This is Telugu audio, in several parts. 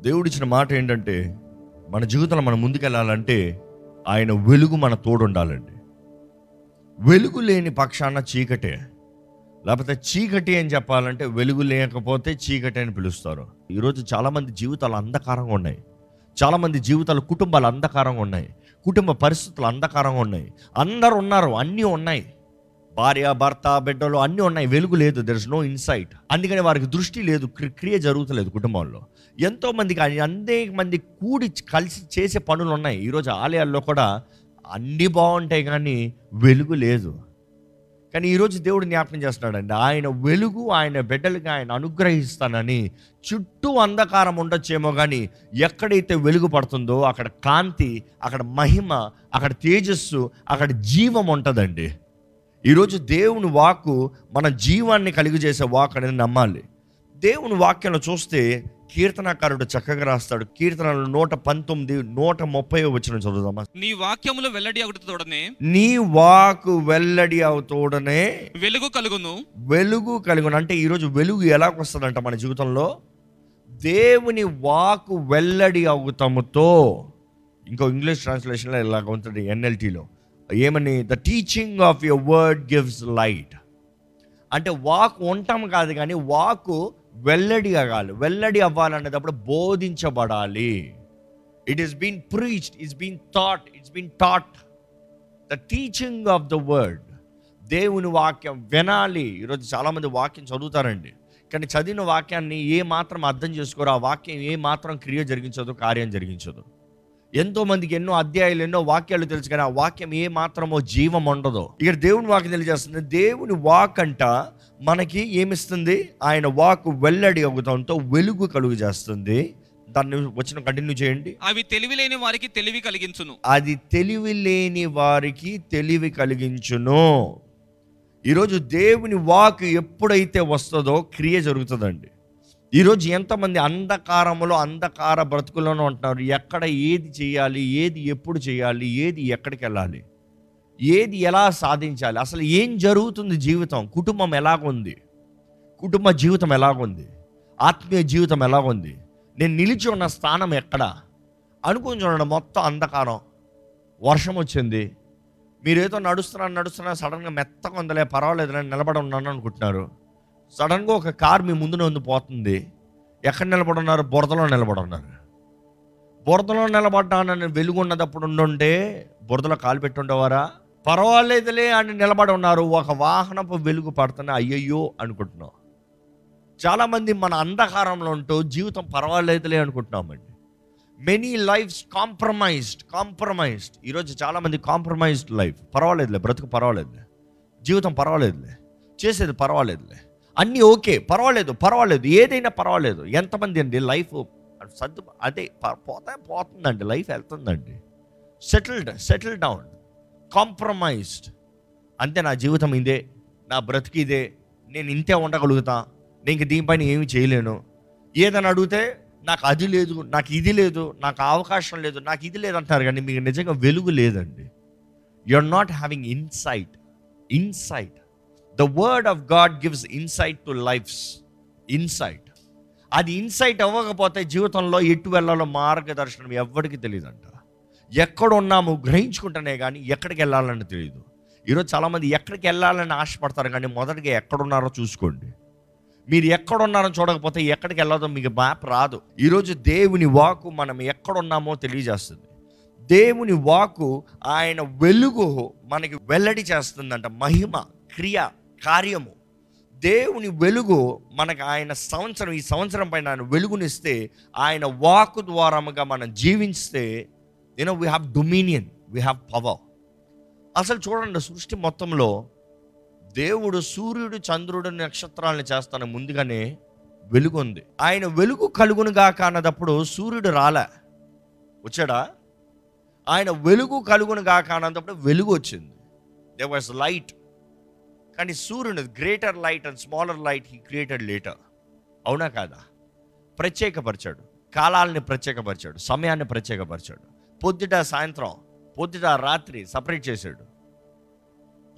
దేవుడిచ్చిన మాట ఏంటంటే మన జీవితంలో మనం ముందుకెళ్ళాలంటే ఆయన వెలుగు మన తోడు ఉండాలండి వెలుగు లేని పక్షాన చీకటే. లేకపోతే చీకటి అని చెప్పాలంటే వెలుగు లేకపోతే చీకటి అని పిలుస్తారు. ఈరోజు చాలామంది జీవితాలు అంధకారంగా ఉన్నాయి. చాలామంది జీవితాలు కుటుంబాలు అంధకారంగా ఉన్నాయి. కుటుంబ పరిస్థితులు అంధకారంగా ఉన్నాయి. అందరు ఉన్నారు అన్నీ ఉన్నాయి. భార్య భర్త బిడ్డలు అన్నీ ఉన్నాయి. వెలుగు లేదు. దెర్ ఇస్ నో ఇన్సైట్ అందుకని వారికి దృష్టి లేదు. క్రి- క్రియ జరుగుతలేదు కుటుంబంలో. ఎంతో మందికి అందే అనేక మంది కూడి కలిసి చేసే పనులు ఉన్నాయి. ఈరోజు ఆలయాల్లో కూడా అన్నీ బాగుంటాయి కానీ వెలుగు లేదు. కానీ ఈరోజు దేవుడు జ్ఞాపకం చేస్తున్నాడండి. ఆయన వెలుగు ఆయన బిడ్డలకి ఆయన అనుగ్రహిస్తానని చుట్టూ అంధకారం ఉండొచ్చేమో కానీ ఎక్కడైతే వెలుగు పడుతుందో అక్కడ కాంతి అక్కడ మహిమ అక్కడ తేజస్సు అక్కడ జీవం ఉంటుందండి. ఈరోజు దేవుని వాక్కు మన జీవాన్ని కలిగి చేసే వాక్ అనేది నమ్మాలి. దేవుని వాక్యంలో చూస్తే కీర్తనాకారుడు చక్కగా రాస్తాడు. కీర్తనలు నూట పంతొమ్మిది నూట ముప్పై వచ్చిన చదువుదామా నీ వాక్యములు వెల్లడి అగుటతోడనే నీ వాకు వెల్లడి అవుతోడనే వెలుగు కలుగును. వెలుగు కలిగిన. అంటే ఈరోజు వెలుగు ఎలా వస్తుందంట మన జీవితంలో? దేవుని వాకు వెల్లడి అవుతాముతో. ఇంకో ఇంగ్లీష్ ట్రాన్స్లేషన్లో ఇలాగ ఉంటుంది ఎన్ఎల్టీలో. ఏమని? The teaching of your word gives light అంటే వాక్ ఉంటాం కాదు కానీ వాకు వెల్లడి అవ్వాలి వెల్లడి అవ్వాలనేటప్పుడు బోధించబడాలి. It is been preached it's been thought it's been taught the teaching of the word దేవుని వాక్యం వినాలి. ఈరోజు చాలామంది వాక్యం చదువుతారండి. కానీ చదివిన వాక్యాన్ని ఏ మాత్రం అర్థం చేసుకోరు. ఆ వాక్యం ఏ మాత్రం క్రియ జరిగించదు కార్యం జరిగించదు. ఎంతో మందికి ఎన్నో అధ్యాయులు ఎన్నో వాక్యాలు తెలుసు కానీ ఆ వాక్యం ఏ మాత్రమో జీవం ఉండదు. ఇక్కడ దేవుని వాక్యం తెలియజేస్తుంది దేవుని వాక్ అంట మనకి ఏమిస్తుంది? ఆయన వాక్ వెల్లడి అవుతంతో వెలుగు కలుగు చేస్తుంది. దాన్ని వచ్చిన కంటిన్యూ చేయండి. అవి తెలివి లేని వారికి తెలివి కలిగించును. అది తెలివి లేని వారికి తెలివి కలిగించును. ఈరోజు దేవుని వాక్ ఎప్పుడైతే వస్తుందో క్రియ జరుగుతుందండి. ఈరోజు ఎంతమంది అంధకారంలో అంధకార బ్రతుకులోనే ఉంటున్నారు. ఎక్కడ ఏది చేయాలి ఏది ఎప్పుడు చేయాలి ఏది ఎక్కడికి వెళ్ళాలి ఏది ఎలా సాధించాలి అసలు ఏం జరుగుతుంది జీవితం కుటుంబం ఎలాగుంది కుటుంబ జీవితం ఎలాగుంది ఆత్మీయ జీవితం ఎలాగుంది నేను నిలిచి ఉన్న స్థానం ఎక్కడ అనుకుని చూడండి మొత్తం అంధకారం వర్షం వచ్చింది మీరేదో నడుస్తున్నా నడుస్తున్నా సడన్గా మెత్తగా ఉందలే పర్వాలేదు నేను నిలబడి ఉన్నాను అనుకుంటున్నారు. సడన్గా ఒక కార్ మీ ముందు ఉంది పోతుంది. ఎక్కడ నిలబడున్నారు? బురదలో నిలబడి ఉన్నారు బురదలో నిలబడ్డానని వెలుగున్నదప్పుడు ఉండుంటే బురదలో కాలు పెట్టుండేవారా పర్వాలేదులే అని నిలబడి ఉన్నారు. ఒక వాహనపు వెలుగు పడుతున్నా అయ్యయ్యో అనుకుంటున్నాం. చాలామంది మన అంధకారంలో ఉంటూ జీవితం పర్వాలేదులే అనుకుంటున్నామండి. మెనీ లైఫ్స్ కాంప్రమైజ్డ్ కాంప్రమైజ్డ్ ఈరోజు చాలామంది కాంప్రమైజ్డ్ లైఫ్ పర్వాలేదులే బ్రతుకు పర్వాలేదులే. జీవితం పర్వాలేదులే చేసేది పర్వాలేదులే. అన్నీ ఓకే పర్వాలేదు పర్వాలేదు ఏదైనా పర్వాలేదు. ఎంతమంది అండి లైఫ్? సర్దు అదే ప- పోతా పోతుందండి లైఫ్ వెళ్తుందండి. సెటిల్డ్ సెటిల్ డౌన్ కాంప్రమైజ్డ్ అంతే నా జీవితం ఇదే నా బ్రతికి ఇదే నేను ఇంతే ఉండగలుగుతా నేను దీనిపైన ఏమి చేయలేను. ఏదని అడిగితే నాకు అది లేదు నాకు ఇది లేదు నాకు అవకాశం లేదు నాకు ఇది లేదు అంటారు కానీ మీకు నిజంగా వెలుగు లేదండి. You are not having insight insight the word of God gives insight to life's insight అది ఇన్సైట్ అవ్వకపోతే జీవితంలో ఎటు వెళ్ళాలో మార్గదర్శనం ఎవ్వరికి తెలియదంట ఎక్కడ ఉన్నాము గ్రహించుకుంటేనే కానీ ఎక్కడికి వెళ్ళాలని తెలియదు ఈరోజు చాలామంది ఎక్కడికి వెళ్ళాలని ఆశపడతారు కానీ మొదటిగా ఎక్కడున్నారో చూసుకోండి. మీరు ఎక్కడున్నారో చూడకపోతే ఎక్కడికి వెళ్ళదో మీకు మ్యాప్ రాదు. ఈరోజు దేవుని వాకు మనం ఎక్కడున్నామో తెలియజేస్తుంది. దేవుని వాకు ఆయన వెలుగు మనకి వెల్లడి చేస్తుందంట. మహిమ క్రియ కార్యము. దేవుని వెలుగు మనకు ఆయన సంవత్సరం ఈ సంవత్సరం పైన ఆయన వెలుగునిస్తే ఆయన వాక్ ద్వారముగా మనం జీవిస్తే you know we have dominion we have power అసలు చూడండి సృష్టి మొత్తంలో దేవుడు సూర్యుడు చంద్రుడు నక్షత్రాలను చేస్తాను ముందుగానే వెలుగు ఉంది. ఆయన వెలుగు కలుగునుగా కానదప్పుడు సూర్యుడు రాలే. వచ్చాడా? ఆయన వెలుగు కలుగునుగా కానప్పుడు వెలుగు వచ్చింది. దే వాజ్ లైట్ కానీ సూర్యుని greater light and smaller light he created later అవునా కాదా? ప్రత్యేకపరిచాడు. కాలాలని ప్రత్యేకపరిచాడు. సమయాన్ని ప్రత్యేకపరిచాడు. పొద్దుట సాయంత్రం పొద్దుట రాత్రి సపరేట్ చేశాడు.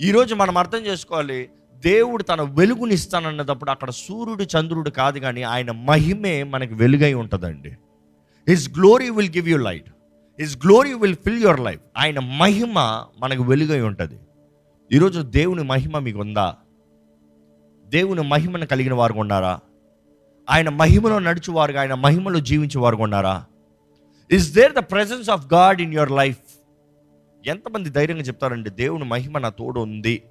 ఈరోజు మనం అర్థం చేసుకోవాలి దేవుడు తన వెలుగునిస్తానన్నప్పుడు అక్కడ సూర్యుడు చంద్రుడు కాదు కానీ ఆయన మహిమే మనకి వెలుగై ఉంటుందండి. His glory will give you light his glory will fill your life ఆయన మహిమ మనకు వెలుగై ఉంటుంది. ఈరోజు దేవుని మహిమ మీకు ఉందా దేవుని మహిమను కలిగిన వారు ఉన్నారా? ఆయన మహిమలో నడుచువారుగా ఆయన మహిమలో జీవించేవారు ఉన్నారా? Is there the presence of God in your life ఎంతమంది ధైర్యంగా చెప్తారండి దేవుని మహిమ నా తోడు ఉంది.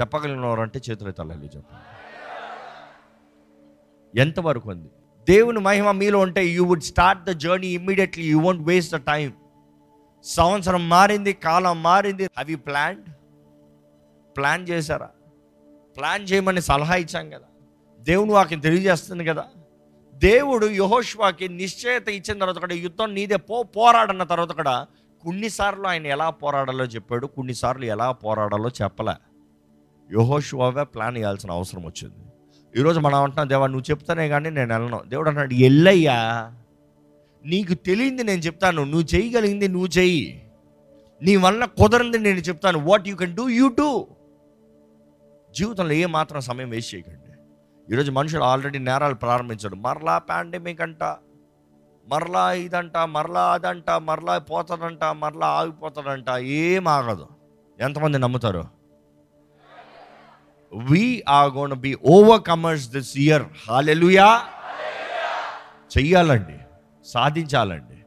చెప్పగలిగిన వారంటే చేతులు తల్లి చెప్ప ఎంతవరకు ఉంది? దేవుని మహిమ మీలో ఉంటే you would start the journey immediately you won't waste the time సంవత్సరం మారింది కాలం మారింది. హ్యావ్ యూ ప్లాన్డ్ ప్లాన్ చేశారా? ప్లాన్ చేయమని సలహా ఇచ్చాం కదా. దేవుని వాకి తెలియజేస్తుంది కదా. దేవుడు యహోష్వాకి నిశ్చయత ఇచ్చిన తర్వాత కూడా యుద్ధం నీదే. పో పోరాడన్న తర్వాత కూడా కొన్నిసార్లు ఆయన ఎలా పోరాడాలో చెప్పాడు. కొన్నిసార్లు ఎలా పోరాడాలో చెప్పలే. యహోష్వావే ప్లాన్ చేయాల్సిన అవసరం వచ్చింది. ఈరోజు మనం అంటున్నాం దేవా నువ్వు చెప్తానే కానీ నేను వెళ్ళను. దేవుడు అన్నాడు ఎల్లయ్యా నీకు తెలియంది నేను చెప్తాను. నువ్వు చేయగలిగింది నువ్వు చెయ్యి. నీ వల్ల కుదరంది నేను చెప్తాను. What you can do you do జీవితంలో ఏ మాత్రం సమయం వేస్ట్ చేయకండి. ఈరోజు మనుషులు ఆల్రెడీ నేరాలు ప్రారంభించారు. మరలా పాండమిక్ అంట మరలా ఇదంట మరలా అదంట మరలా పోతాడంట మరలా ఆగిపోతాడంట ఏం ఆగదు. ఎంతమంది నమ్ముతారు? We are gonna be overcomers this year hallelujah చెయ్యాలండి సాధించాలండి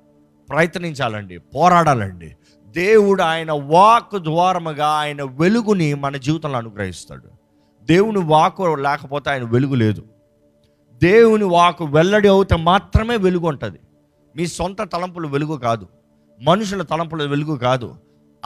ప్రయత్నించాలండి పోరాడాలండి. దేవుడు ఆయన వాక్ ద్వారముగా ఆయన వెలుగుని మన జీవితంలో అనుగ్రహిస్తాడు. దేవుని వాకు లేకపోతే ఆయన వెలుగు లేదు. దేవుని వాకు వెల్లడి అవుతే మాత్రమే వెలుగు ఉంటుంది. మీ సొంత తలంపులు వెలుగు కాదు. మనుషుల తలంపులు వెలుగు కాదు.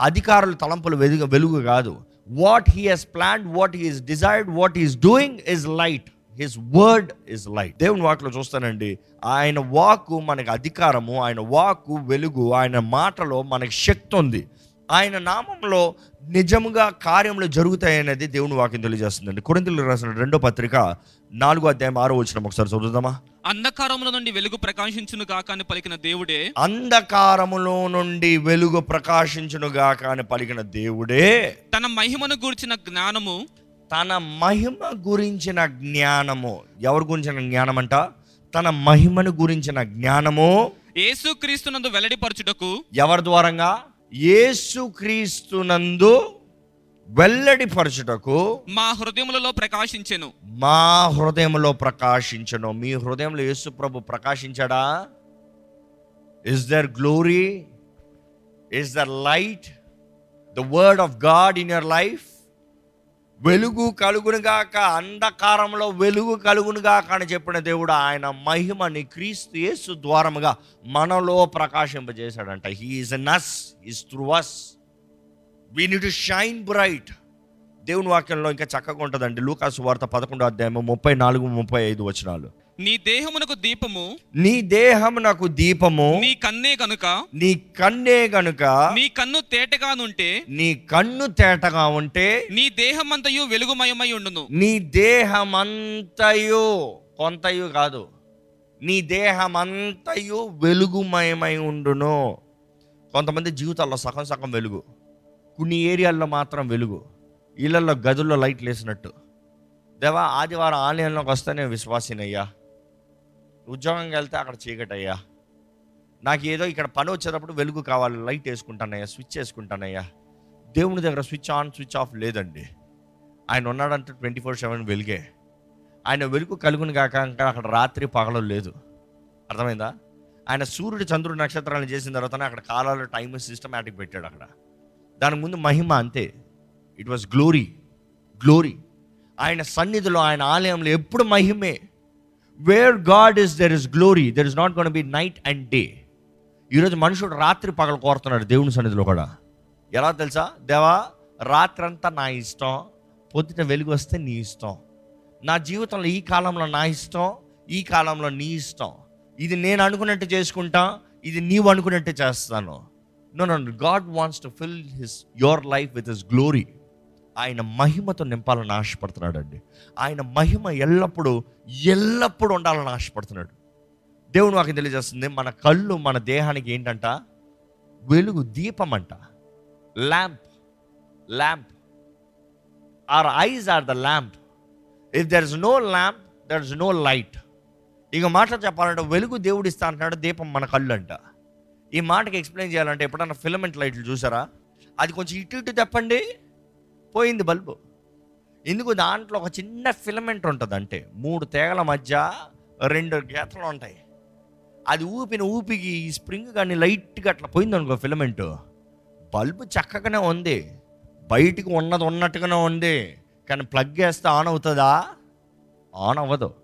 అధికారుల తలంపులు వెలుగు వెలుగు కాదు. What he has plan what he's desired what is doing is light his word is light దేవుని వాక్లో చూస్తానండి. ఆయన వాక్కు మనకు అధికారము ఆయన వాక్కు వెలుగు ఆయన మాటలో మనకి శక్తి ఉంది. ఆయన నామంలో నిజముగా కార్యములు జరుగుతాయి అనేది దేవుని వాక్యం తెలియజేస్తుందండి. కొరింతలు రాసిన రెండో పత్రిక నాలుగో అధ్యాయం ఆరో వచ్చిన ఒకసారి చదువుదామా? అంధకారముల నుండి వెలుగు ప్రకాశించును గాక అని పలికిన దేవుడే. అంధకారములో నుండి వెలుగు ప్రకాశించును గాక అని పలికిన దేవుడే. తన మహిమను గూర్చిన జ్ఞానము. తన మహిమ గురించిన జ్ఞానము. ఎవరి గురించిన జ్ఞానం అంట తన మహిమను గురించిన జ్ఞానము. యేసుక్రీస్తునందు వెల్లడిపరచుటకు. ఎవరి ద్వారంగా? యేసుక్రీస్తునందు వెల్లడిపరచుటకు మా హృదయములలో ప్రకాశించెను. మా హృదయంలో ప్రకాశించను. మీ హృదయంలో యేసు ప్రభు ప్రకాశించాడా? Is there glory is there light the word of God in your life వెలుగు కలుగునుగాక అంధకారంలో వెలుగు కలుగునుగాక అని చెప్పిన దేవుడు ఆయన మహిమని క్రీస్తు యేసు ద్వారముగా మనలో ప్రకాశింపజేశాడంట. He is నస్ is through us we need to shine bright దేవుని వాక్యంలో ఇంకా చక్కగా ఉంటుందండి. లూకాసు వార్త పదకొండో అధ్యాయము ముప్పై నాలుగు ముప్పై ఐదు వచనాలు. నీ దేహమునకు దీపము నీ దేహం నాకు దీపము నీ కన్నే కనుక నీ కన్నే గనుక నీ కన్ను తేటగానుంటే నీ కన్ను తేటగా ఉంటే నీ దేహమంతయు వెలుగుమయమై ఉండును. నీ దేహమంతయు కొంతయు కాదు. నీ దేహమంతయు వెలుగుమయమై ఉండును. కొంతమంది జీవితాల్లో సగం సగం వెలుగు. కొన్ని ఏరియాల్లో మాత్రం వెలుగు. ఇళ్ళల్లో గదుల్లో లైట్లు వేసినట్టు. దేవా ఆదివారం ఆలయంలోకి వస్తే నేను విశ్వాసినయ్యా. ఉద్యోగంకి వెళ్తే అక్కడ చీకటయ్యా. నాకు ఏదో ఇక్కడ పని వచ్చేటప్పుడు వెలుగు కావాలి లైట్ వేసుకుంటానయ్యా స్విచ్ వేసుకుంటానయ్యా. దేవుని దగ్గర స్విచ్ ఆన్ స్విచ్ ఆఫ్ లేదండి. ఆయన ఉన్నాడంటే ట్వంటీ ఫోర్ సెవెన్ వెలుగే. ఆయన వెలుగు కలుగుని కాక ఇంకా అక్కడ రాత్రి పగలు లేదు. అర్థమైందా? ఆయన సూర్యుడు చంద్రుడు నక్షత్రాలను చేసిన తర్వాతనే అక్కడ కాలాలు టైం సిస్టమేటిక్ పెట్టాడు అక్కడ. దానికి ముందు మహిమ అంతే. ఇట్ వాస్ గ్లోరీ గ్లోరీ ఆయన సన్నిధిలో ఆయన ఆలయంలో ఎప్పుడు మహిమే. Where God is there is glory there is not gonna be night and day ఈరోజు మనుషుడు రాత్రి పగలు కోరుతున్నాడు దేవుని సన్నిధిలో కూడా. ఎలా తెలుసా? దేవా రాత్రంతా నా ఇష్టం పొద్దుట వెలుగు వస్తే నీ ఇష్టం. నా జీవితంలో ఈ కాలంలో నా ఇష్టం ఈ కాలంలో నీ ఇష్టం. ఇది నేను అనుకున్నట్టు చేసుకుంటా ఇది నీవు అనుకున్నట్టు చేస్తాను. No no God wants to fill his your life with his glory ఆయన మహిమతో నింపాలని ఆశపడుతున్నాడండి. ఆయన మహిమ ఎల్లప్పుడూ ఎల్లప్పుడూ ఉండాలని ఆశపడుతున్నాడు. దేవుడు నాకు తెలియజేస్తుంది మన కళ్ళు మన దేహానికి ఏంటంట? వెలుగు దీపం అంట. Lamp lamp our eyes are the lamp if there is no lamp there is no light ఇక మాటలు చెప్పాలంటే వెలుగు దేవుడు ఇస్తా అంటున్నాడు దీపం మన కళ్ళు అంట ఈ మాటకి ఎక్స్ప్లెయిన్ చేయాలంటే ఎప్పుడన్నా ఫిలమెంట్ లైట్లు చూసారా? అది కొంచెం ఇటు ఇటు తెప్పండి. పోయింది బల్బు. ఎందుకు దాంట్లో ఒక చిన్న ఫిలమెంట్ ఉంటుంది అంటే మూడు తేగల మధ్య రెండు గీతలు ఉంటాయి. అది ఊపిన ఊపికి ఈ స్ప్రింగ్ కానీ లైట్గా అట్లా పోయింది అనుకో ఫిలమెంట్. బల్బు చక్కగానే ఉంది. బయటికి ఉన్నది ఉన్నట్టుగానే ఉంది. కానీ ప్లగ్ వేస్తే ఆన్ అవుతుందా? ఆన్ అవ్వదు.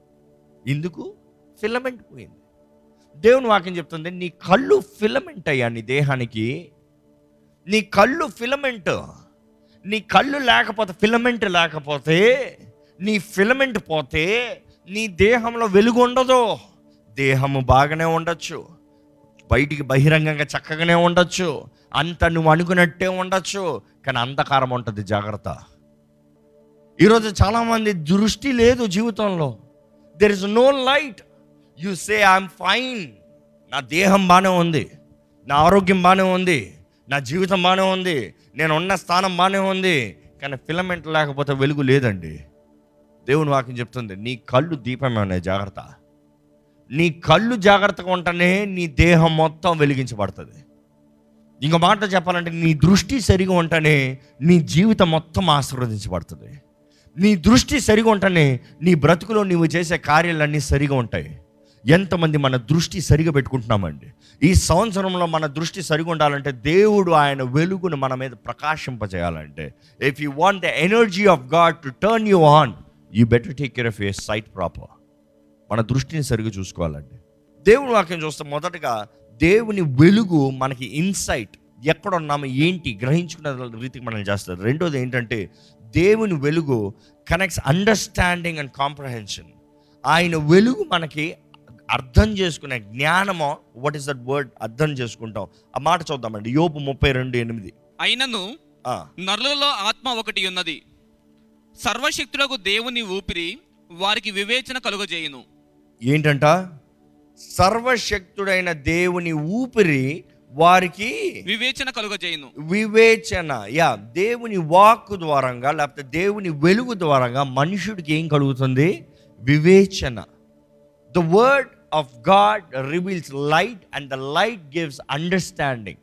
ఎందుకు? ఫిలమెంట్ పోయింది. దేవుని వాక్యం చెప్తుంది నీ కళ్ళు ఫిలమెంట్ అయ్యా నీ దేహానికి. నీ కళ్ళు ఫిలమెంట్. నీ కళ్ళు లేకపోతే ఫిలమెంట్ లేకపోతే నీ ఫిలమెంట్ పోతే నీ దేహంలో వెలుగు ఉండదు. దేహము బాగానే ఉండొచ్చు. బయటికి బహిరంగంగా చక్కగానే ఉండొచ్చు. అంత నువ్వు అనుకున్నట్టే ఉండొచ్చు. కానీ అంధకారం ఉంటుంది జాగ్రత్త. ఈరోజు చాలామంది దృష్టి లేదు జీవితంలో. There is no light you say I'm fine నా దేహం బాగానే ఉంది. నా ఆరోగ్యం బాగానే ఉంది. నా జీవితం బాగానే ఉంది నేను ఉన్న స్థానం బాగానే ఉంది కానీ ఫిలమెంట్ లేకపోతే వెలుగు లేదండి. దేవుని వాక్యం చెప్తుంది నీ కళ్ళు దీపమే జాగ్రత్త. నీ కళ్ళు జాగ్రత్తగా ఉంటేనే నీ దేహం మొత్తం వెలిగించబడుతుంది. ఇంకో మాట చెప్పాలంటే నీ దృష్టి సరిగా ఉంటేనే నీ జీవితం మొత్తం ఆశీర్వదించబడుతుంది. నీ దృష్టి సరిగా ఉంటేనే నీ బ్రతుకులో నీవు చేసే కార్యాలన్నీ సరిగా ఉంటాయి. ఎంతమంది మన దృష్టి సరిగా పెట్టుకుంటున్నామండి? ఈ సంవత్సరంలో మన దృష్టి సరిగా ఉండాలంటే దేవుడు ఆయన వెలుగును మన మీద ప్రకాశింపజేయాలంటే. If you want the energy of God to turn you on you better take care of your sight proper మన దృష్టిని సరిగా చూసుకోవాలండి. దేవుని వాక్యం చూస్తే మొదటగా దేవుని వెలుగు మనకి ఇన్సైట్ ఎక్కడ ఉన్నాము ఏంటి గ్రహించుకునే రీతికి మనం చేస్తారు రెండోది ఏంటంటే దేవుని వెలుగు కనెక్ట్స్ అండర్స్టాండింగ్ అండ్ కాంప్రహెన్షన్ ఆయన వెలుగు మనకి అర్థం చేసుకునే జ్ఞానమో వాట్ ఈస్ దట్ వర్డ్ అర్థం చేసుకుంటాం. ఆ మాట చూద్దామండి యోపు ముప్పై రెండు ఎనిమిది. అయినను నరులలో ఆత్మ ఒకటి ఉన్నది. సర్వశక్తులకు దేవుని ఊపిరి వారికి వివేచన కలుగజేయును. ఏంటంట? సర్వశక్తుడైన దేవుని ఊపిరి వారికి వివేచన కలుగజేయును. వివేచన. యా దేవుని వాక్ ద్వారంగా లేకపోతే దేవుని వెలుగు ద్వారంగా మనుషుడికి ఏం కలుగుతుంది? వివేచన. The word of God reveals light and the light gives understanding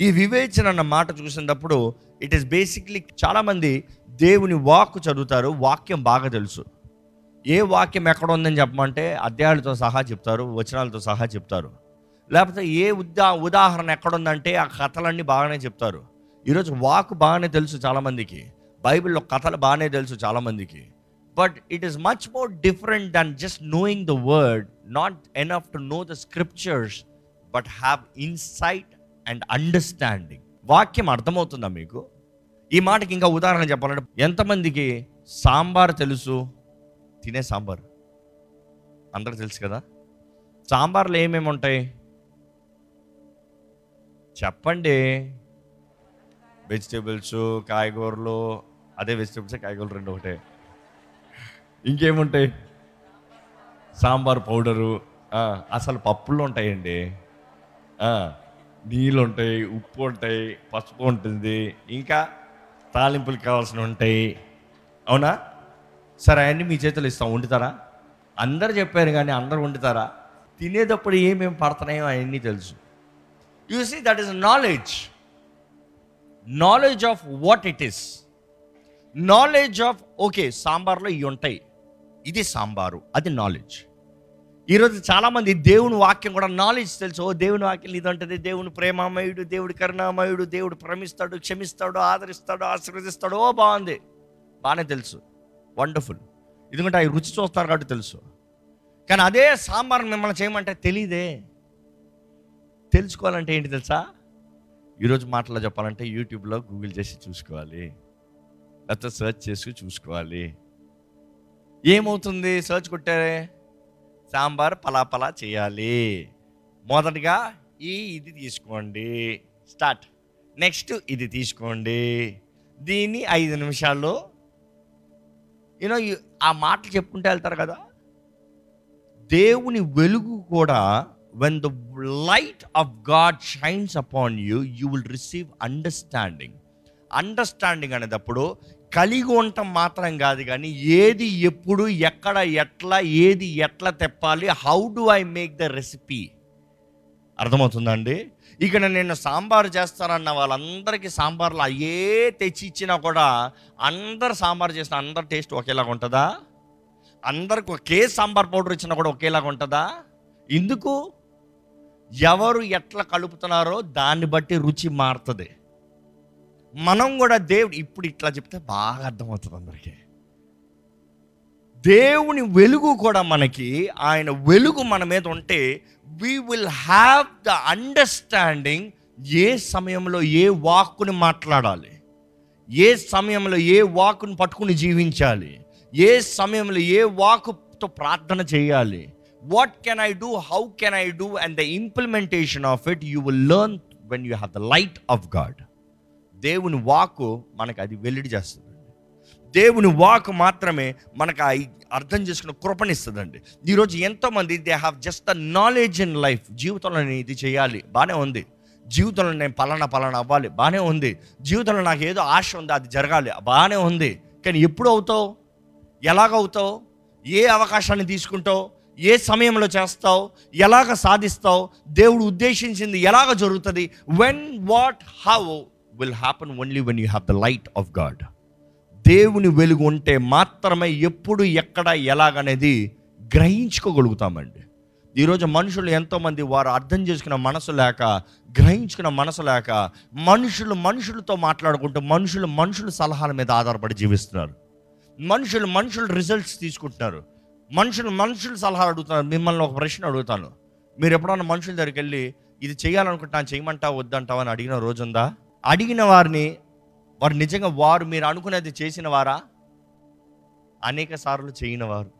ఈ వివేచన అన్న మాట చూసినప్పుడు ఇట్ ఈస్ బేసిక్లీ చాలామంది దేవుని వాక్ చదువుతారు వాక్యం బాగా తెలుసు. ఏ వాక్యం ఎక్కడ ఉందని చెప్పమంటే అధ్యాయులతో సహా చెప్తారు వచనాలతో సహా చెప్తారు. లేకపోతే ఏ ఉదా ఉదాహరణ ఎక్కడ ఉందంటే ఆ కథలన్నీ బాగానే చెప్తారు. ఈరోజు వాక్ బాగానే తెలుసు చాలామందికి. బైబిల్లో కథలు బాగానే తెలుసు చాలామందికి. But it is much more different than just knowing the word not enough to know the scriptures but have insight and understanding వాక్యం అర్థమవుతుందా మీకు? ఈ మాటకి ఇంకా ఉదాహరణ చెప్పాలంటే ఎంతమందికి సాంబార్ తెలుసు? తినే సాంబార్. అందరికి తెలుసు కదా? సాంబార్లో ఏమేమి ఉంటాయి? చెప్పండి. వెజిటేబుల్స్ కాయగూరలు అదే వెజిటేబుల్స్ కాయగూరలు రెండు ఒకటే. ఇంకేముంటాయి? సాంబార్ పౌడరు అసలు పప్పులు ఉంటాయండి. నీళ్ళు ఉంటాయి ఉప్పు ఉంటాయి పసుపు ఉంటుంది. ఇంకా తాలింపులు కావాల్సిన ఉంటాయి. అవునా? సరే అవన్నీ మీ చేతులు ఇస్తాం. వండుతారా? అందరు చెప్పారు కానీ అందరు వండుతారా? తినేటప్పుడు ఏమేమి పడుతున్నాయో అవన్నీ తెలుసు. You see that is knowledge knowledge of what it is knowledge of okay సాంబార్లో ఇవి ఉంటాయి. ఇది సాంబారు అది నాలెడ్జ్ ఈరోజు చాలామంది దేవుని వాక్యం కూడా నాలెడ్జ్ తెలుసు. ఓ దేవుని వాక్యం ఇది ఉంటుంది. దేవుని ప్రేమామయుడు దేవుడు కరుణామయుడు దేవుడు ప్రేమిస్తాడు క్షమిస్తాడు ఆదరిస్తాడు ఆశీర్వదిస్తాడు. ఓ బాగుంది. బాగానే తెలుసు. వండర్ఫుల్ ఎందుకంటే అవి రుచి చూస్తారు కాబట్టి తెలుసు. కానీ అదే సాంబార్ మిమ్మల్ని చేయమంటే తెలియదే తెలుసుకోవాలంటే ఏంటి తెలుసా? ఈరోజు మాటలో చెప్పాలంటే యూట్యూబ్లో గూగుల్ చేసి చూసుకోవాలి. లేకపోతే సెర్చ్ చేసి చూసుకోవాలి. ఏమవుతుంది? సర్చ్ కొట్టారే? సాంబార్ పలాపలా చేయాలి. మొదటగా ఈ ఇది తీసుకోండి. స్టార్ట్. నెక్స్ట్ ఇది తీసుకోండి. దీన్ని ఐదు నిమిషాల్లో యూనో ఆ మాటలు చెప్పుకుంటూ వెళ్తారు కదా? దేవుని వెలుగు కూడా when the light of God shines upon you you will receive understanding understanding అనేటప్పుడు కలిగి ఉండటం మాత్రం కాదు కానీ ఏది ఎప్పుడు ఎక్కడ ఎట్లా ఏది ఎట్లా తెప్పాలి how do I make the recipe అర్థమవుతుందండి? ఇక్కడ నేను సాంబార్ చేస్తానన్న వాళ్ళందరికీ సాంబార్లో అయ్యే తెచ్చి ఇచ్చినా కూడా అందరు సాంబార్ చేసిన అందరి టేస్ట్ ఒకేలాగా ఉంటుందా? అందరికి ఒకే సాంబార్ పౌడర్ ఇచ్చినా కూడా ఒకేలాగా ఉంటుందా? ఎందుకు? ఎవరు ఎట్లా కలుపుతున్నారో దాన్ని బట్టి రుచి మారుతుంది. మనం కూడా దేవుడు ఇప్పుడు ఇట్లా చెప్తే బాగా అర్థమవుతుంది అందరికీ. దేవుని వెలుగు కూడా మనకి ఆయన వెలుగు మన మీద ఉంటే we will have the understanding ఏ సమయంలో ఏ వాక్కుని మాట్లాడాలి ఏ సమయంలో ఏ వాక్కుని పట్టుకుని జీవించాలి ఏ సమయంలో ఏ వాకుతో ప్రార్థన చేయాలి what can I do how can I do and the implementation of it you will learn when you have the light of God దేవుని వాక్కు మనకు అది వెల్లడి చేస్తుంది దేవుని వాక్ మాత్రమే మనకు అర్థం చేసుకున్న కృపణిస్తుందండి ఈరోజు ఎంతోమంది they have just the knowledge in life జీవితంలో నేను ఇది చేయాలి బాగానే ఉంది. జీవితంలో నేను పలానా పలానా అవ్వాలి బాగానే ఉంది. జీవితంలో నాకు ఏదో ఆశ ఉంది అది జరగాలి బాగానే ఉంది. కానీ ఎప్పుడు అవుతావు? ఎలాగవుతావు ఏ అవకాశాన్ని తీసుకుంటావు? ఏ సమయంలో చేస్తావు? ఎలాగ సాధిస్తావు? దేవుడు ఉద్దేశించింది ఎలాగ జరుగుతుంది? When what how will happen only when you have the light of God దేవుని వెలుగు ఉంటే మాత్రమే ఎప్పుడు ఎక్కడ ఎలాగనేది గ్రహించుకోగలుగుతామండి. ఈరోజు మనుషులు ఎంతోమంది వారు అర్థం చేసుకున్న మనసు లేక గ్రహించుకున్న మనసు లేక మనుషులు మనుషులతో మాట్లాడుకుంటూ మనుషులు మనుషుల సలహాల మీద ఆధారపడి జీవిస్తున్నారు. మనుషులు మనుషులు రిజల్ట్స్ తీసుకుంటున్నారు. మనుషులు మనుషులు సలహాలు అడుగుతున్నారు. మిమ్మల్ని ఒక ప్రశ్న అడుగుతాను. మీరు ఎప్పుడన్నా మనుషుల దగ్గరికి వెళ్ళి ఇది చేయాలనుకుంటున్నాను చేయమంటా వద్దంటావా అని అడిగిన రోజుందా? అడిగిన వారిని వారు నిజంగా వారు మీరు అనుకునేది చేసిన వారా? అనేక సార్లు చేయని వారు.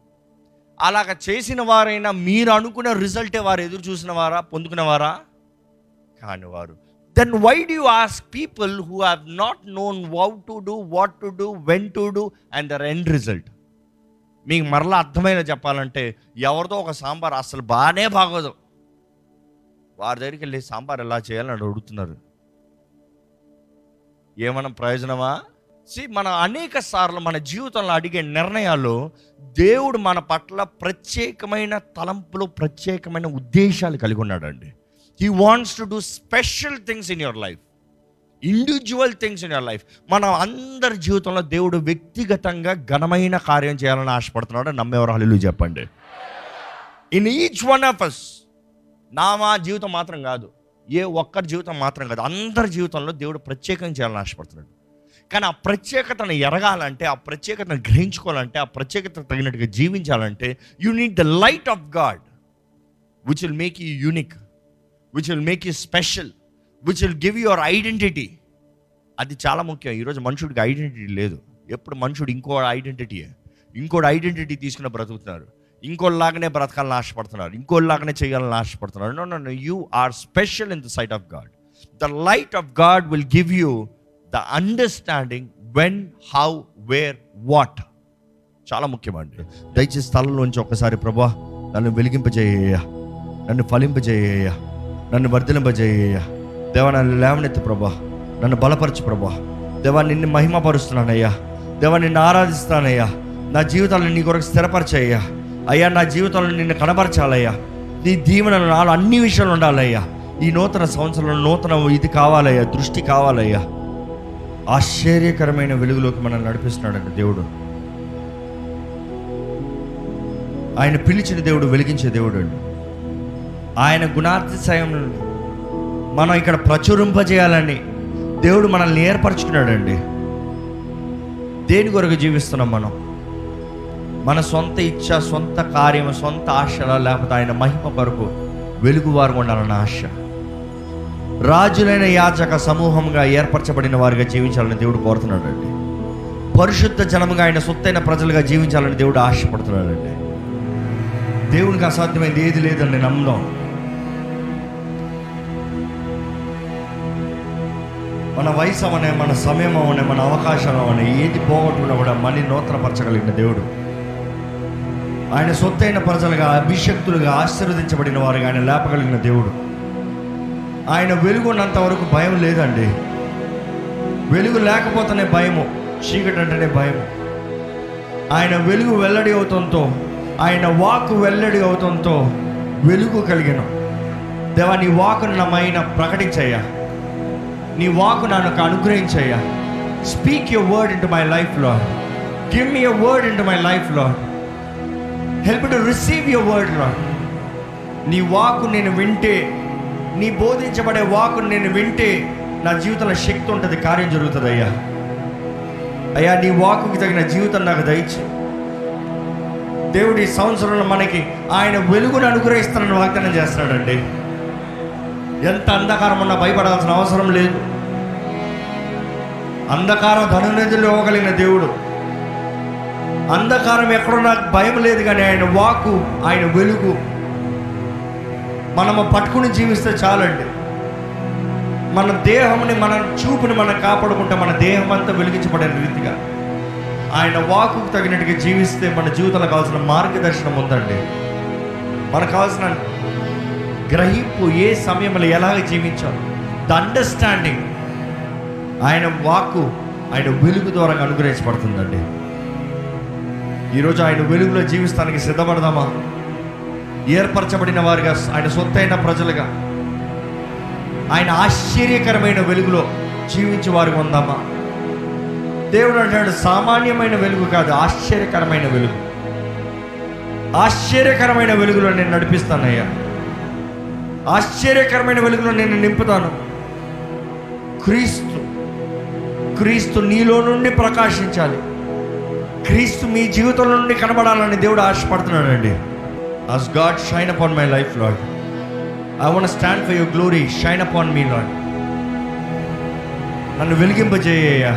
అలాగ చేసిన వారైనా మీరు అనుకున్న రిజల్టే వారు ఎదురు చూసిన వారా పొందుకునేవారా కాని వారు. Then why do ask people who have not known how to do what to do when to do and their end result మీకు మరలా అర్థమైన చెప్పాలంటే ఎవరితో ఒక సాంబార్ అసలు బాగానే బాగోదు. వారి దగ్గరికి వెళ్ళి సాంబార్ ఎలా చేయాలని అడుగుతున్నారు. ఏమైనా ప్రయోజనమా? సి మన అనేక సార్లు మన జీవితంలో అడిగే నిర్ణయాలు దేవుడు మన పట్ల ప్రత్యేకమైన తలంపులు ప్రత్యేకమైన ఉద్దేశాలు కలిగి ఉన్నాడండి. He wants to do special things in your life individual things in your life మనం అందరి జీవితంలో దేవుడు వ్యక్తిగతంగా ఘనమైన కార్యం చేయాలని ఆశపడుతున్నాడు నమ్మేవారు. హల్లు చెప్పండి. In each one of us నా మా జీవితం మాత్రం కాదు. ఏ ఒక్కరి జీవితం మాత్రం కాదు అందరి జీవితంలో దేవుడు ప్రత్యేకంగా చేయాలని ఆశపడుతున్నాడు. కానీ ఆ ప్రత్యేకతను ఎరగాలంటే ఆ ప్రత్యేకతను గ్రహించుకోవాలంటే ఆ ప్రత్యేకత తగినట్టుగా జీవించాలంటే you need the light of God which will make you unique which will make you special which will give your identity అది చాలా ముఖ్యం. ఈరోజు మనుషుడికి ఐడెంటిటీ లేదు. ఎప్పుడు మనుషుడు ఇంకో ఐడెంటిటీ ఇంకోటి ఐడెంటిటీ తీసుకుని బ్రతుకుతున్నారు. ఇంకోలాగానే బ్రతకాలని ఆశపడుతున్నారు ఇంకోలాగానే చేయాలని ఆశపడుతున్నారు. No no you are special in the sight of God the light of God will give you the understanding when how where what చాలా ముఖ్యమండి. దయచేసి స్థలంలోంచి ఒకసారి ప్రభా నన్ను వెలిగింపజేయ నన్ను ఫలింపజేయ నన్ను వర్ధలింపజేయ దేవా నన్ను లేవనెత్తి ప్రభా. నన్ను బలపరచు ప్రభా. దేవా నిన్ను మహిమపరుస్తున్నానయ్యా. దేవా నిన్ను ఆరాధిస్తానయ్యా నా జీవితాలను నీ కొరకు స్థిరపరచయ్యా. అయ్యా నా జీవితంలో నిన్ను కనబరచాలయ్యా. నీ దీవెన నాలో అన్ని విషయాలు ఉండాలయ్యా. ఈ నూతన సంవత్సరంలో నూతన ఇది కావాలయ్యా దృష్టి కావాలయ్యా. ఆశ్చర్యకరమైన వెలుగులోకి మనం నడిపిస్తున్నాడండి దేవుడు. ఆయన పిలిచిన దేవుడు వెలిగించే దేవుడు అండి. ఆయన గుణాతిశయం మనం ఇక్కడ ప్రచురింపజేయాలని దేవుడు మనల్ని ఏర్పరచుకున్నాడండి. దేని కొరకు జీవిస్తున్నాం మనం? మన సొంత ఇచ్చ సొంత కార్యం సొంత ఆశల లేకపోతే ఆయన మహిమ కొరకు వెలుగువారు ఉండాలన్న ఆశ. రాజులైన యాచక సమూహంగా ఏర్పరచబడిన వారిగా జీవించాలని దేవుడు కోరుతున్నాడండి. పరిశుద్ధ జనముగా ఆయన సొత్తైన ప్రజలుగా జీవించాలని దేవుడు ఆశపడుతున్నాడండి. దేవునికి అసాధ్యమైంది ఏది లేదండి నమ్మడం మన వయసు అవనే మన సమయం అవనే మన అవకాశం అవనే ఏది పోగొట్టుకున్నా కూడా మళ్ళీ నూతనపరచగలిగిన దేవుడు. ఆయన సొత్తైన ప్రజలుగా అభిషక్తులుగా ఆశీర్వదించబడిన వారుగా ఆయన లేపగలిగిన దేవుడు. ఆయన వెలుగున్నంత వరకు భయం లేదండి. వెలుగు లేకపోతేనే భయము చీకటి అంటేనే భయం ఆయన వెలుగు వెల్లడి అవుతంతో ఆయన వాక్ వెల్లడి అవుతంతో వెలుగు కలిగిన. దేవా నీ వాకును నా మైన ప్రకటించయ్యా. నీ వాకు నన్ను అనుగ్రహించయ్యా. Speak your word into my లైఫ్లో give me your word into my లైఫ్లో help to receive your word రా నీ వాకు నేను వింటే నీ బోధించబడే వాకును నేను వింటే నా జీవితంలో శక్తి ఉంటుంది కార్యం జరుగుతుంది అయ్యా. అయ్యా నీ వాకుకి తగిన జీవితం నాకు దయచి. దేవుడి ఈ సంవత్సరంలో మనకి ఆయన వెలుగును అనుగ్రహిస్తానని వాగ్దానం చేస్తున్నాడండి. ఎంత అంధకారం ఉన్నా భయపడాల్సిన అవసరం లేదు. అంధకారం ధనునిధులు ఇవ్వగలిగిన దేవుడు అంధకారం ఎక్కడున్నా భయం లేదు కానీ ఆయన వాకు ఆయన వెలుగు. మనము పట్టుకుని జీవిస్తే చాలండి. మన దేహంని మన చూపుని మనం కాపాడుకుంటే మన దేహం అంతా వెలిగించబడే రీతిగా. ఆయన వాకుకు తగినట్టుగా జీవిస్తే మన జీవితంలో కావాల్సిన మార్గదర్శనం ఉందండి. మనకు కావాల్సిన గ్రహింపు ఏ సమయంలో ఎలాగ జీవించాలి. ద అండర్స్టాండింగ్ ఆయన వాక్కు ఆయన వెలుగు ద్వారా అనుగ్రహించబడుతుందండి. ఈరోజు ఆయన వెలుగులో జీవిస్తానికి సిద్ధపడదామా? ఏర్పరచబడిన వారిగా ఆయన సొంతైన ప్రజలుగా ఆయన ఆశ్చర్యకరమైన వెలుగులో జీవించే వారు ఉందామా? దేవుడు అంటాడు సామాన్యమైన వెలుగు కాదు ఆశ్చర్యకరమైన వెలుగు. ఆశ్చర్యకరమైన వెలుగులో నేను నడిపిస్తానయ్యా. ఆశ్చర్యకరమైన వెలుగులో నేను నింపుతాను. క్రీస్తు క్రీస్తు నీలో నుండి ప్రకాశించాలి. క్రీస్తు మీ జీవితంలో నుండి కనబడాలని దేవుడు ఆశపడుతున్నాడండి. As God shine upon my life Lord I want stand for your glory shine upon me Lord నన్ను వెలిగింపజేయ్యా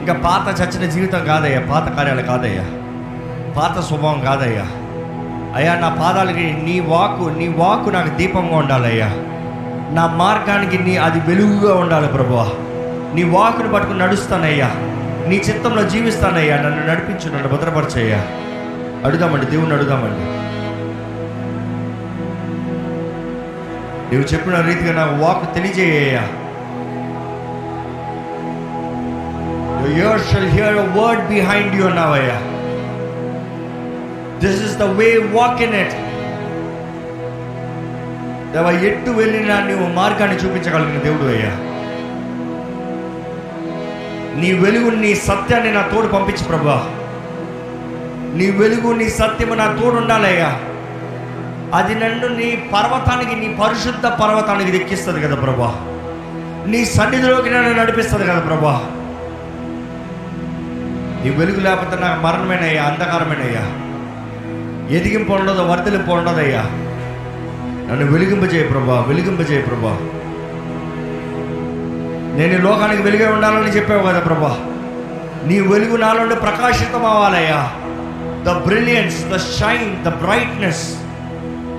ఇంకా పాత చచ్చిన జీవితం కాదయ్యా. పాత కార్యాలు కాదయ్యా. పాత స్వభావం కాదయ్యా. అయ్యా నా పాదాలకి నీ వాకు నీ వాకు నాకు దీపంగా ఉండాలయ్యా. నా మార్గానికి నీ అది వెలుగుగా ఉండాలి ప్రభువా. నీ వాకుని పట్టుకుని నడుస్తానయ్యా. నీ చిత్తంలో జీవిస్తానయ్యా. నన్ను నడిపించు నన్ను భద్రపరచయ్యా. అడుగుదామండి దేవుణ్ణి అడుగుదామండి. నువ్వు చెప్పిన రీతిగా నాకు వాక్ తెలియజేయ్యా Your ears hear word behind word behind you now, Aya. This is the way, దేవా ఎట్టు వెళ్ళినా నువ్వు మార్గాన్ని చూపించగలిగిన దేవుడు అయ్యా. నీ వెలుగు నీ సత్యాన్ని నా తోడు పంపించు ప్రభా. నీ వెలుగు నీ సత్యము నా తోడు ఉండాలయ్యా. అది నన్ను నీ పర్వతానికి నీ పరిశుద్ధ పర్వతానికి దెక్కిస్తుంది కదా ప్రభా. నీ సన్నిధిలోకి నన్ను నడిపిస్తుంది కదా ప్రభా. నీ వెలుగు లేకపోతే నాకు మరణమేనయ్యా అంధకారమేనయ్యా. ఎదిగింపు ఉండదు వర్ధలింపు ఉండదయ్యా. నన్ను వెలిగింపజేయ ప్రభా వెలిగింపజేయ ప్రభా. నేను ఈ లోకానికి వెలుగే ఉండాలని చెప్పావు కదా ప్రభా. నీ వెలుగు నాలో ప్రకాశితం అవ్వాలయ్యా. The brilliance the shine the brightness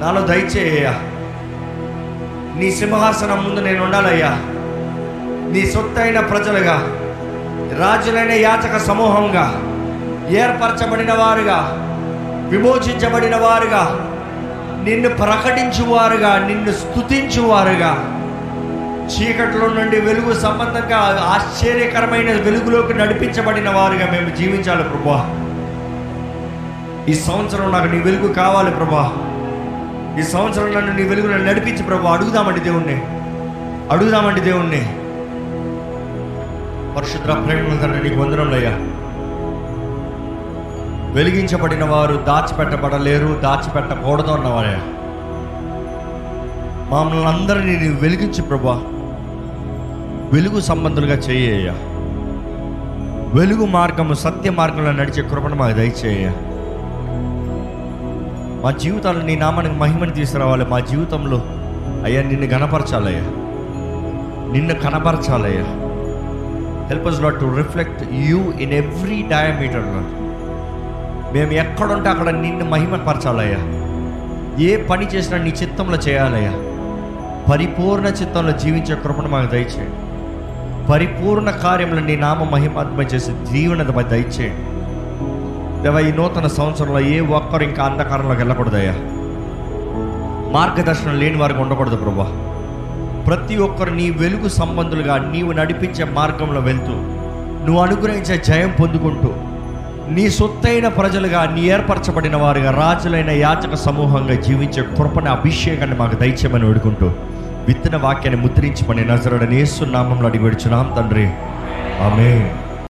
నాలో దయచేయ్యా నీ సింహాసనం ముందు నేను ఉండాలయ్యా. నీ సొత్తైన ప్రజలుగా రాజులైన యాచక సమూహంగా ఏర్పరచబడిన వారుగా విమోచించబడిన వారుగా నిన్ను ప్రకటించువారుగా నిన్ను స్తుతించువారుగా చీకట్లో నుండి వెలుగు సంబంధంగా ఆశ్చర్యకరమైన వెలుగులోకి నడిపించబడిన వారుగా మేము జీవించాలి ప్రభా. ఈ సంవత్సరం నాకు నీ వెలుగు కావాలి ప్రభా. ఈ సంవత్సరం నన్ను నీ వెలుగు నన్ను నడిపించి ప్రభా అడుగుదామండి దేవుణ్ణి. అడుగుదామండి దేవుణ్ణి. పరిశుద్ర ప్రేమ నీకు వందనంలయ్యా వెలిగించబడిన వారు దాచిపెట్టబడలేరు దాచిపెట్టకూడదు అన్నవారయ్యా. మమ్మల్ని అందరినీ నీవు వెలిగించి ప్రభా. వెలుగు సంబంధులుగా చేయ్యా వెలుగు మార్గము సత్య మార్గంలో నడిచే కృపను మాకు దయచేయ మా జీవితాలు నీ నామానికి మహిమని తీసుకురావాలి. మా జీవితంలో అయ్యా నిన్ను గణపరచాలయ్యా నిన్ను కనపరచాలయ్యా. Help us not to reflect you in every diameter Lord మేము ఎక్కడుంటే అక్కడ నిన్ను మహిమపరచాలయ్యా. ఏ పని చేసినా నీ చిత్తంలో చేయాలయ్యా. పరిపూర్ణ చిత్తంలో జీవించే కృపను మాకు దయచేయండి. పరిపూర్ణ కార్యములు నీ నామ మహిమాత్మ చేసే జీవనత మాకు దయచేయండి. దేవా ఈ నూతన సంవత్సరంలో ఏ ఒక్కరు ఇంకా అంధకారంలోకి వెళ్ళకూడదయ్యా. మార్గదర్శనం లేని వారికి ఉండకూడదు ప్రభా ప్రతి ఒక్కరు నీ వెలుగు సంబంధులుగా నీవు నడిపించే మార్గంలో వెళ్తూ నువ్వు అనుగ్రహించే జయం పొందుకుంటూ నీ సొత్తైన ప్రజలుగా నీ ఏర్పరచబడిన వారుగా రాజులైన యాచక సమూహంగా జీవించే కృపణ అభిషేకాన్ని మాకు దయచేయమని వేడుకుంటూ విత్తన వాక్యాన్ని ముద్రించమని నజరడని యేసు నామంలో అడిగి పెడుచున్నాం తండ్రి. ఆమె